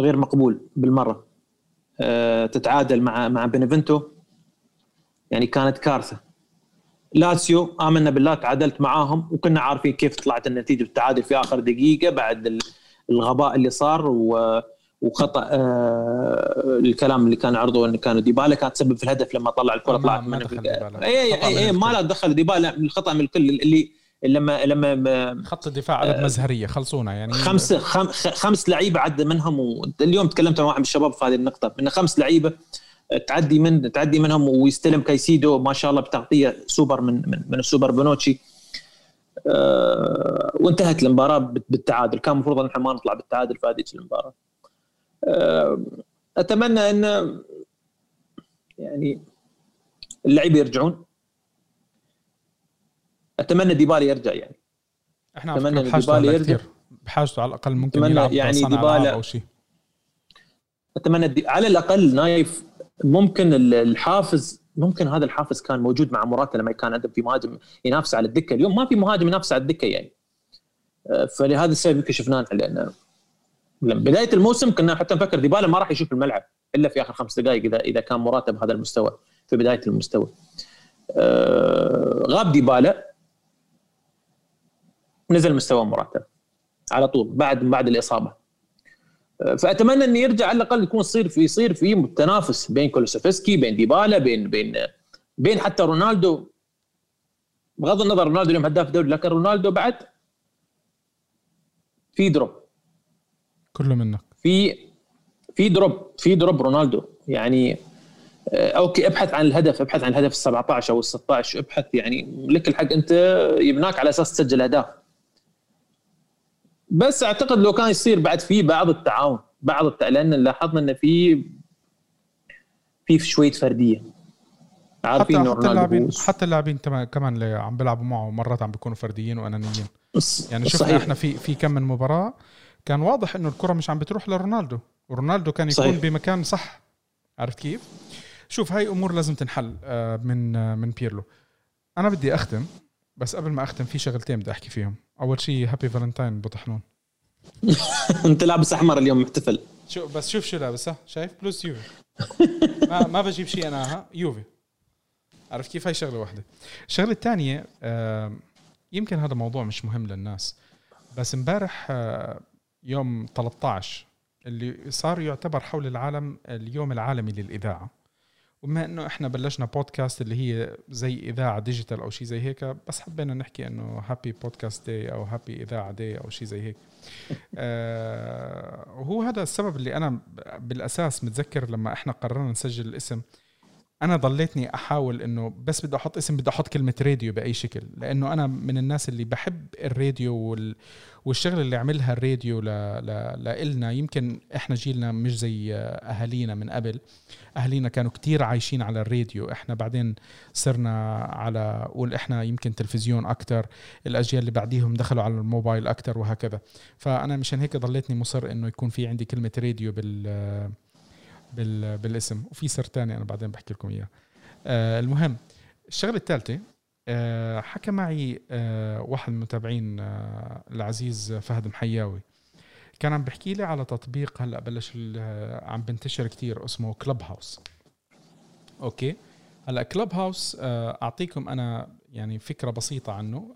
غير مقبول بالمرة. أه تتعادل مع مع بينيفنتو يعني كانت كارثة. لاتسيو آمنا بالله تعادلت معاهم وكنا عارفين كيف طلعت النتيجة بالتعادل في آخر دقيقة بعد الغباء اللي صار و وخطأ آه الكلام اللي كان عرضه انه كان ديبالا كان تسبب في الهدف لما طلع الكرة طلعت من اي اي اي ما لا دخل ديبالا الخطأ من الكل اللي لما لما خط الدفاع على آه مزهرية خلصونا يعني. خمس خم خمس لعيبة عدى منهم واليوم تكلمت مع واحد من الشباب في هذه النقطة إن خمس لعيبة تعدي من تعدي منهم ويستلم كايسيدو ما شاء الله بتغطية سوبر من من, من السوبر بنوتشي. أه وانتهت المباراة بالتعادل. كان المفروض إن إحنا ما نطلع بالتعادل في هذه المباراة. أه أتمنى إن يعني اللعيبة يرجعون. أتمنى ديبالي يرجع يعني. إحنا أتمنى ديبالي يرجع. بحاجته على الأقل ممكن يلعب يعني ديبالا أو شيء. أتمنى دي على الأقل نايف ممكن الحافز ممكن هذا الحافز كان موجود مع موراتا لما كان عنده في مهاجم ينافس على الدكة. اليوم ما في مهاجم ينافس على الدكة يعني. آه، فلهذا السبب يمكن شفناه لأن بداية الموسم كنا حتى نفكر ديبالا ما راح يشوف الملعب إلا في آخر خمس دقائق اذا إذا كان موراتا بهذا المستوى في بداية المستوى. آه، غاب ديبالا نزل مستوى موراتا على طول بعد بعد الإصابة. فأتمنى إنه يرجع على الأقل يكون يصير في يصير في تنافس بين كولوسيفسكي بين ديبالا بين بين بين حتى رونالدو. بغض النظر رونالدو اليوم هداف الدوري لكن رونالدو بعد في دروب. كله منك. في في دروب في دروب رونالدو. يعني آه، okay ابحث عن الهدف ابحث عن الهدف ال 17 أو ال 16 ابحث يعني لك الحق أنت يبناك على أساس تسجل اهداف بس أعتقد لو كان يصير بعد في بعض التعاون بعض التع... لأن لاحظنا إن في في شوية فردية. عارفين حتى حتى اللاعبين حتى اللاعبين كمان اللي عم بيلعبوا معه مرات عم بيكونوا فرديين وأنانيين. يعني شفنا صحيح. إحنا في في كم من مباراة كان واضح إنه الكرة مش عم بتروح لرونالدو. ورونالدو كان يكون صحيح. بمكان صح. عرفت كيف؟ شوف هاي أمور لازم تنحل آه، من آه، من بيرلو. أنا بدي أختم. بس قبل ما أختم في شغلتين بدي أحكي فيهم. أول شيء happy Valentine أبو طحنون. *laughs* أنت لابس أحمر اليوم محتفل. شو بس شوف شو لابس شايف؟ بلوز يوفي *laughs* ما, ما بجيب شيء أنا ها؟ يوفي عرفت كيف؟ هاي شغلة واحدة. الشغلة الثانية يمكن هذا موضوع مش مهم للناس بس امبارح آه يوم 13 اللي صار يعتبر حول العالم اليوم العالمي للإذاعة. وبما إنه إحنا بلشنا بودكاست اللي هي زي إذاعة digital أو شيء زي هيك بس حبينا نحكي إنه happy podcast day أو happy إذاعة day أو شيء زي هيك. *laughs* آه وهو هذا السبب اللي أنا بالأساس متذكر لما إحنا قررنا نسجل الاسم. أنا ضليتني أحاول إنه بس بدي أحط اسم بدي أحط كلمة راديو بأي شكل لأنه أنا من الناس اللي بحب الراديو وال... والشغله اللي عملها الراديو ل... ل... لنا يمكن إحنا جيلنا مش زي أهالينا من قبل. أهالينا كانوا كتير عايشين على الراديو. إحنا بعدين صرنا على قول إحنا يمكن تلفزيون أكثر الأجيال اللي بعديهم دخلوا على الموبايل أكثر وهكذا. فأنا مشان هيك ضليتني مصر إنه يكون في عندي كلمة راديو بال بالاسم. وفي سر تاني أنا بعدين بحكي لكم إياه. آه المهم الشغلة الثالثة آه حكى معي آه واحد من المتابعين العزيز فهد محياوي. كان عم بحكي لي على تطبيق هلأ بلش عم بنتشر كتير اسمه كلب هاوس okay؟ هلأ كلب هاوس أعطيكم أنا يعني فكرة بسيطة عنه.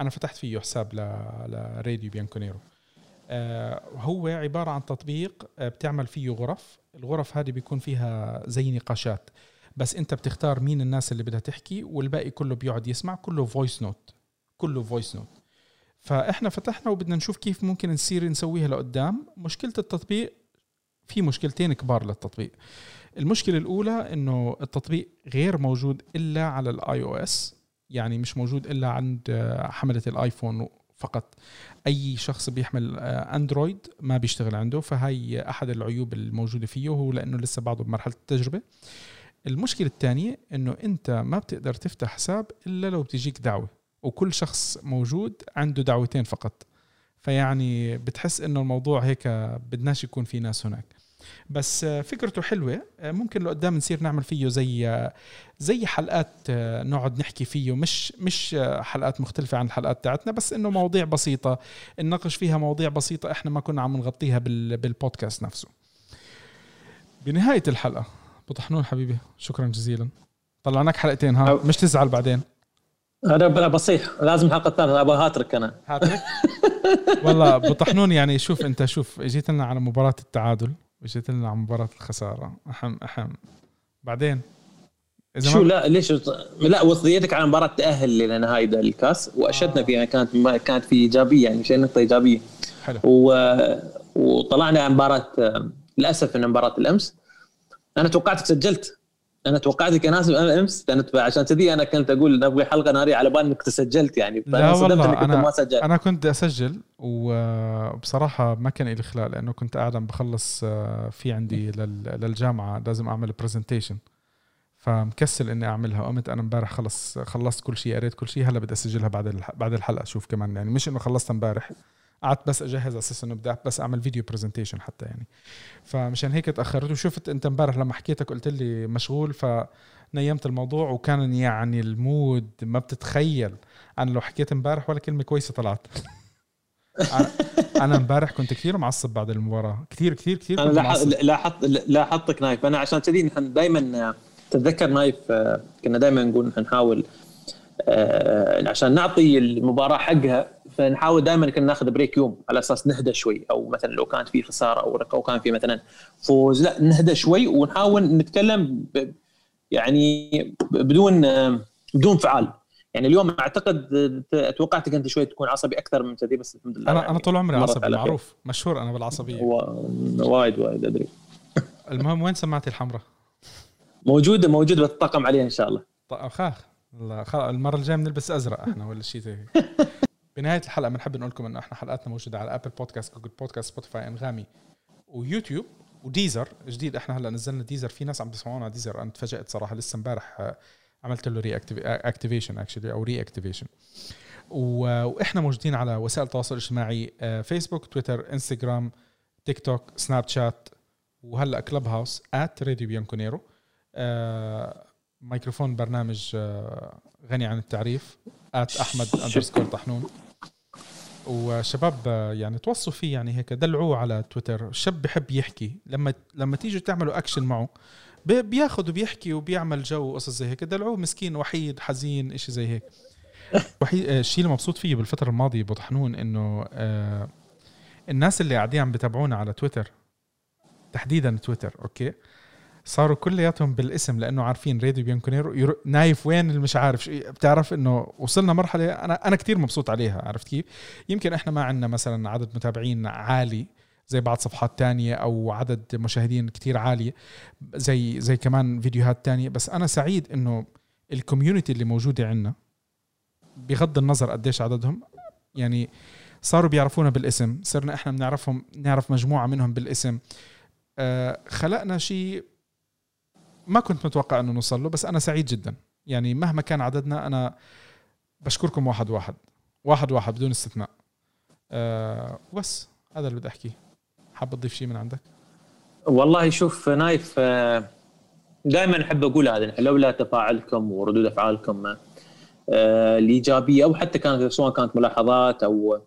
أنا فتحت فيه حساب لراديو بيانكونيرو. هو عبارة عن تطبيق بتعمل فيه غرف. الغرف هذه بيكون فيها زي نقاشات. بس انت بتختار مين الناس اللي بدها تحكي والباقي كله بيقعد يسمع كله voice note كله voice note فإحنا فتحنا وبدنا نشوف كيف ممكن نصير نسويها لقدام. مشكلة التطبيق في مشكلتين كبار للتطبيق. المشكلة الأولى إنه التطبيق غير موجود إلا على ال iOS يعني مش موجود إلا عند حملة الايفون فقط. أي شخص بيحمل اندرويد ما بيشتغل عنده فهي أحد العيوب الموجودة فيه هو لأنه لسه بعده بمرحلة التجربة. المشكلة الثانية إنه أنت ما بتقدر تفتح حساب إلا لو بتجيك دعوة وكل شخص موجود عنده دعوتين فقط. فيعني بتحس إنه الموضوع هيك بدناش يكون في ناس هناك. بس فكرته حلوة. ممكن لقدام نصير نعمل فيه زي زي حلقات نقعد نحكي فيه مش مش حلقات مختلفة عن الحلقات تاعتنا بس إنه مواضيع بسيطة. نناقش فيها مواضيع بسيطة إحنا ما كنا عم نغطيها بالبودكاست نفسه. بنهاية الحلقة بطحنون حبيبي شكرا جزيلا. طلعناك حلقتين ها؟ مش تزعل بعدين. أنا بصيح. لازم حلقة ثانية. أبغى هاترك أنا. هاترك والله بطحنون يعني شوف أنت شوف إجيت لنا على مباراة التعادل. واجيت لنا على مباراة الخسارة. احم احم بعدين إذا شو لا ليش لا وصيتك على مباراة تأهل لنهائي الكاس وأشدنا آه. فيها. كانت كانت في إيجابية يعني شيء نقطة إيجابية. حلو. و... وطلعنا عن مباراة للأسف إن مباراة الأمس. أنا توقعتك سجلت. أنا توقعتك ناس أمس كانت عشان كذي أنا كنت أقول نبغي حلقة نارية على بال إنك تسجلت يعني. لا والله أنا ما سجل. أنا كنت أسجل وبصراحة ما كان لي خلال لأنه كنت قاعد عم بخلص آه، في عندي للجامعة لازم أعمل presentation فمكسل إني أعملها. قمت أنا امبارح خلص خلصت كل شيء قريت كل شيء. هلا بدي أسجلها بعد بعد الحلقة شوف كمان. يعني مش إنه خلصتها امبارح. قعدت بس أجهز أساس انه بدي بس أعمل video presentation حتى يعني. فمشان هيك تأخرت وشفت أنت امبارح لما حكيتك قلت لي مشغول فنيمت الموضوع وكان يعني ال mood ما بتتخيل. أنا لو حكيت امبارح ولا كلمة كويسة طلعت. أنا امبارح كنت كثير معصب بعد المباراة. كثير كثير كثير أنا لاحظت لاحظتك نايف. أنا عشان كذي نحن دائما تتذكر نايف آه، كنا دائما نقول نحاول آه، عشان نعطي المباراة حقها فنحاول دائما كنا ناخذ بريك يوم على أساس نهدى شوي. أو مثلا لو كانت في خسارة أو أو كان في مثلا فوز لا نهدى شوي ونحاول نتكلم يعني بدون بدون فعال. يعني اليوم أعتقد توقعتك أنت شوي تكون عصبي أكثر من كذي بس الحمد لله أنا يعني أنا طول عمري عصبي. معروف مشهور أنا بالعصبية. و- وايد وايد أدري. المهم وين سماعتي الحمراء؟ موجودة موجودة بتطقم عليها إن شاء الله. طيب خاخ. لا، خ- المرة الجاية بنلبس أزرق إحنا ولا شيء زي هيك. *laughs* بنهاية الحلقة بنحب نقول لكم إنه إحنا حلقاتنا موجودة على ابل بودكاست جوجل بودكاست سبوتيفاي انغامي ويوتيوب وديزر جديد إحنا هلأ نزلنا ديزر في ناس عم بيسمعونا على ديزر أنا تفاجأت صراحة لسه امبارح آه، عملت له reactivation actually أو reactivation وإحنا موجودين على وسائل التواصل الاجتماعي فيسبوك تويتر انستغرام تيك توك سناب شات وهلأ كلب هاوس at راديو بيانكونيرو ميكروفون برنامج آه، غني عن التعريف at أحمد underscore طحنون. وشباب آه، يعني توصوا فيه يعني هيك دلعوه على تويتر. الشاب بحب يحكي. لما لما تيجوا تعملوا اكشن معه بي- بياخذ وبيحكي وبيعمل جو وقصص زي هيك. دلعوه مسكين وحيد حزين إشي زي هيك. وحيد آه، الشيء اللي مبسوط فيه بالفترة الماضية أبو طحنون إنه آه، الناس اللي قاعدين عم بتابعونا على تويتر تحديدا تويتر okay؟ صاروا كلياتهم بالاسم لأنه عارفين راديو بيانكونيرو يرو- نايف وين اللي مش عارف بتعرف إنه وصلنا مرحلة أنا أنا كثير مبسوط عليها عرفت كيف؟ يمكن إحنا ما عندنا مثلا عدد متابعين عالي زي بعض صفحات تانية أو عدد مشاهدين كتير عالية زي زي كمان فيديوهات تانية بس أنا سعيد إنه ال community اللي موجودة عندنا بغض النظر قديش عددهم يعني صاروا بيعرفونا بالاسم صرنا إحنا بنعرفهم نعرف مجموعة منهم بالاسم. آه خلقنا شيء ما كنت متوقع إنه نوصل له بس أنا سعيد جدا. يعني مهما كان عددنا أنا بشكركم واحد واحد واحد واحد بدون استثناء. أه بس هذا اللي بدي أحكيه. حاب تضيف شيء من عندك؟ والله شوف نايف دائما أحب أقول هذا لولا تفاعلكم وردود أفعالكم آه، الإيجابية أو حتى كانت سواء كانت ملاحظات أو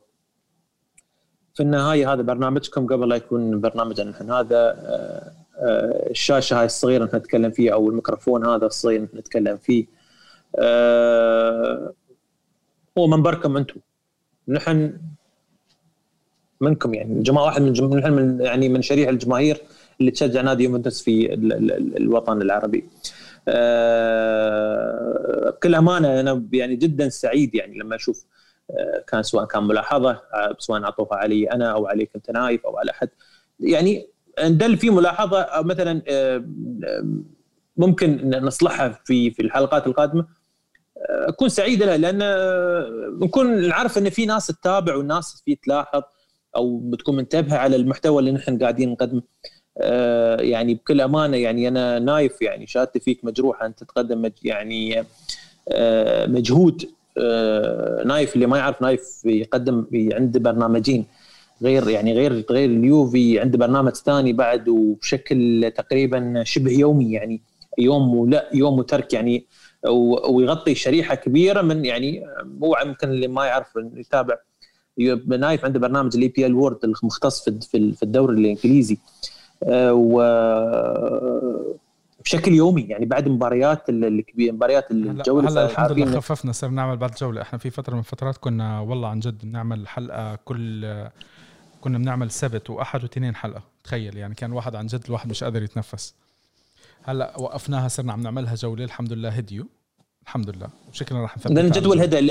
في النهاية هذا برنامجكم قبل لا يكون برنامجنا نحن هذا آه، آه، الشاشة هاي الصغيرة نحن نتكلم فيه أو الميكروفون هذا الصغير نحن نتكلم فيه آه، هو منبركم أنتم نحن منكم يعني جماعة واحد من. نحن من يعني من شريحه الجماهير اللي تشجع نادي يوفنتوس في ال... ال... الوطن العربي. أه... بكل أمانة أنا يعني جدا سعيد يعني لما أشوف. كان سواء كان ملاحظة. سواء أعطوها علي أنا أو عليك أنت نايف أو على أحد يعني ندل في ملاحظة مثلا أه... ممكن نصلحها في في الحلقات القادمة. أكون سعيد لها لأن نكون نعرف إن في ناس تتابع والناس في تلاحظ أو بتكون منتبهة على المحتوى اللي نحن قاعدين نقدمه. آه يعني بكل أمانة يعني أنا نايف يعني شهادتي فيك مجروحة أنت تقدم يعني آه مجهود آه نايف اللي ما يعرف نايف يقدم عنده برنامجين. غير يعني غير غير اليوفي عنده برنامج ثاني بعد وبشكل تقريبا شبه يومي يعني يوم ولا يوم وترك يعني ويغطي شريحة كبيرة من يعني هو يمكن اللي ما يعرف يتابع. نايف عنده برنامج الـ EPL World المختص في في الدوري الإنجليزي. و بشكل يومي يعني بعد مباريات الكبيره مباريات الجولة هلا الحمد لله خففنا صرنا نعمل بعد جولة. إحنا في فترة من الفترات كنا والله عن جد بنعمل حلقة كل كنا بنعمل سبت وأحد واثنين حلقة. تخيل يعني كان واحد عن جد الواحد مش قادر يتنفس. هلأ وقفناها صرنا عم نعملها جولة. الحمد لله هديوا الحمد لله. وشكلنا راح نثبت لأن الجدول هدى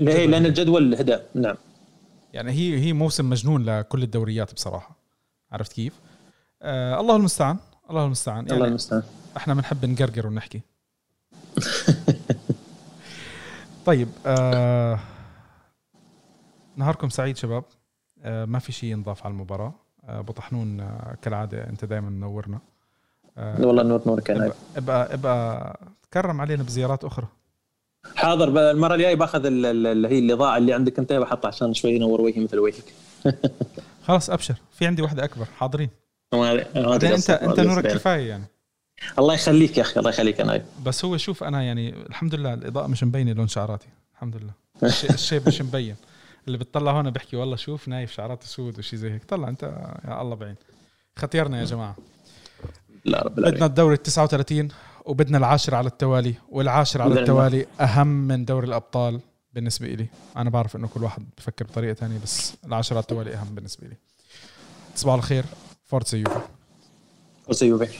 لأن الجدول هدى نعم. يعني هي هي موسم مجنون لكل الدوريات بصراحة. عرفت كيف؟ آه الله المستعان. الله المستعان. يعني الله المستعان. إحنا بنحب نقرقر ونحكي. *laughs* طيب آه نهاركم سعيد شباب. ما في شيء ينضاف على المباراة. آه أبو طحنون آه كالعادة أنت دائما منورنا. آه والله نور نورك ابقى ابقى, ابقى تكرم علينا بزيارات أخرى. حاضر المرة الجاية بأخذ اللي هي الإضاءة اللي عندك أنت بحطها عشان شوي ينور وجهي مثل وجهك. *laughs* خلاص أبشر. في عندي واحدة أكبر. حاضرين. انت أنت نورك كفاية يعني. الله يخليك يا أخي الله يخليك أنا. بس هو شوف أنا يعني الحمد لله الإضاءة مش مبينة لون شعراتي. الحمد لله. الشيب مش مبين. اللي بتطلع هون بحكي والله شوف نايف شعراتي سود وشي زي هيك. طلع انت يا الله بعين. ختيرنا يا جماعة. لا رب العالمين. بدنا الدوري ال 39 وبدنا العاشر على التوالي والعاشر على التوالي أهم من دوري الأبطال بالنسبة لي أنا بعرف إنه كل واحد بفكر بطريقة ثانية بس العاشر على التوالي أهم بالنسبة لي تصبحوا على خير. فورتسا يوفي فورتسا يوفي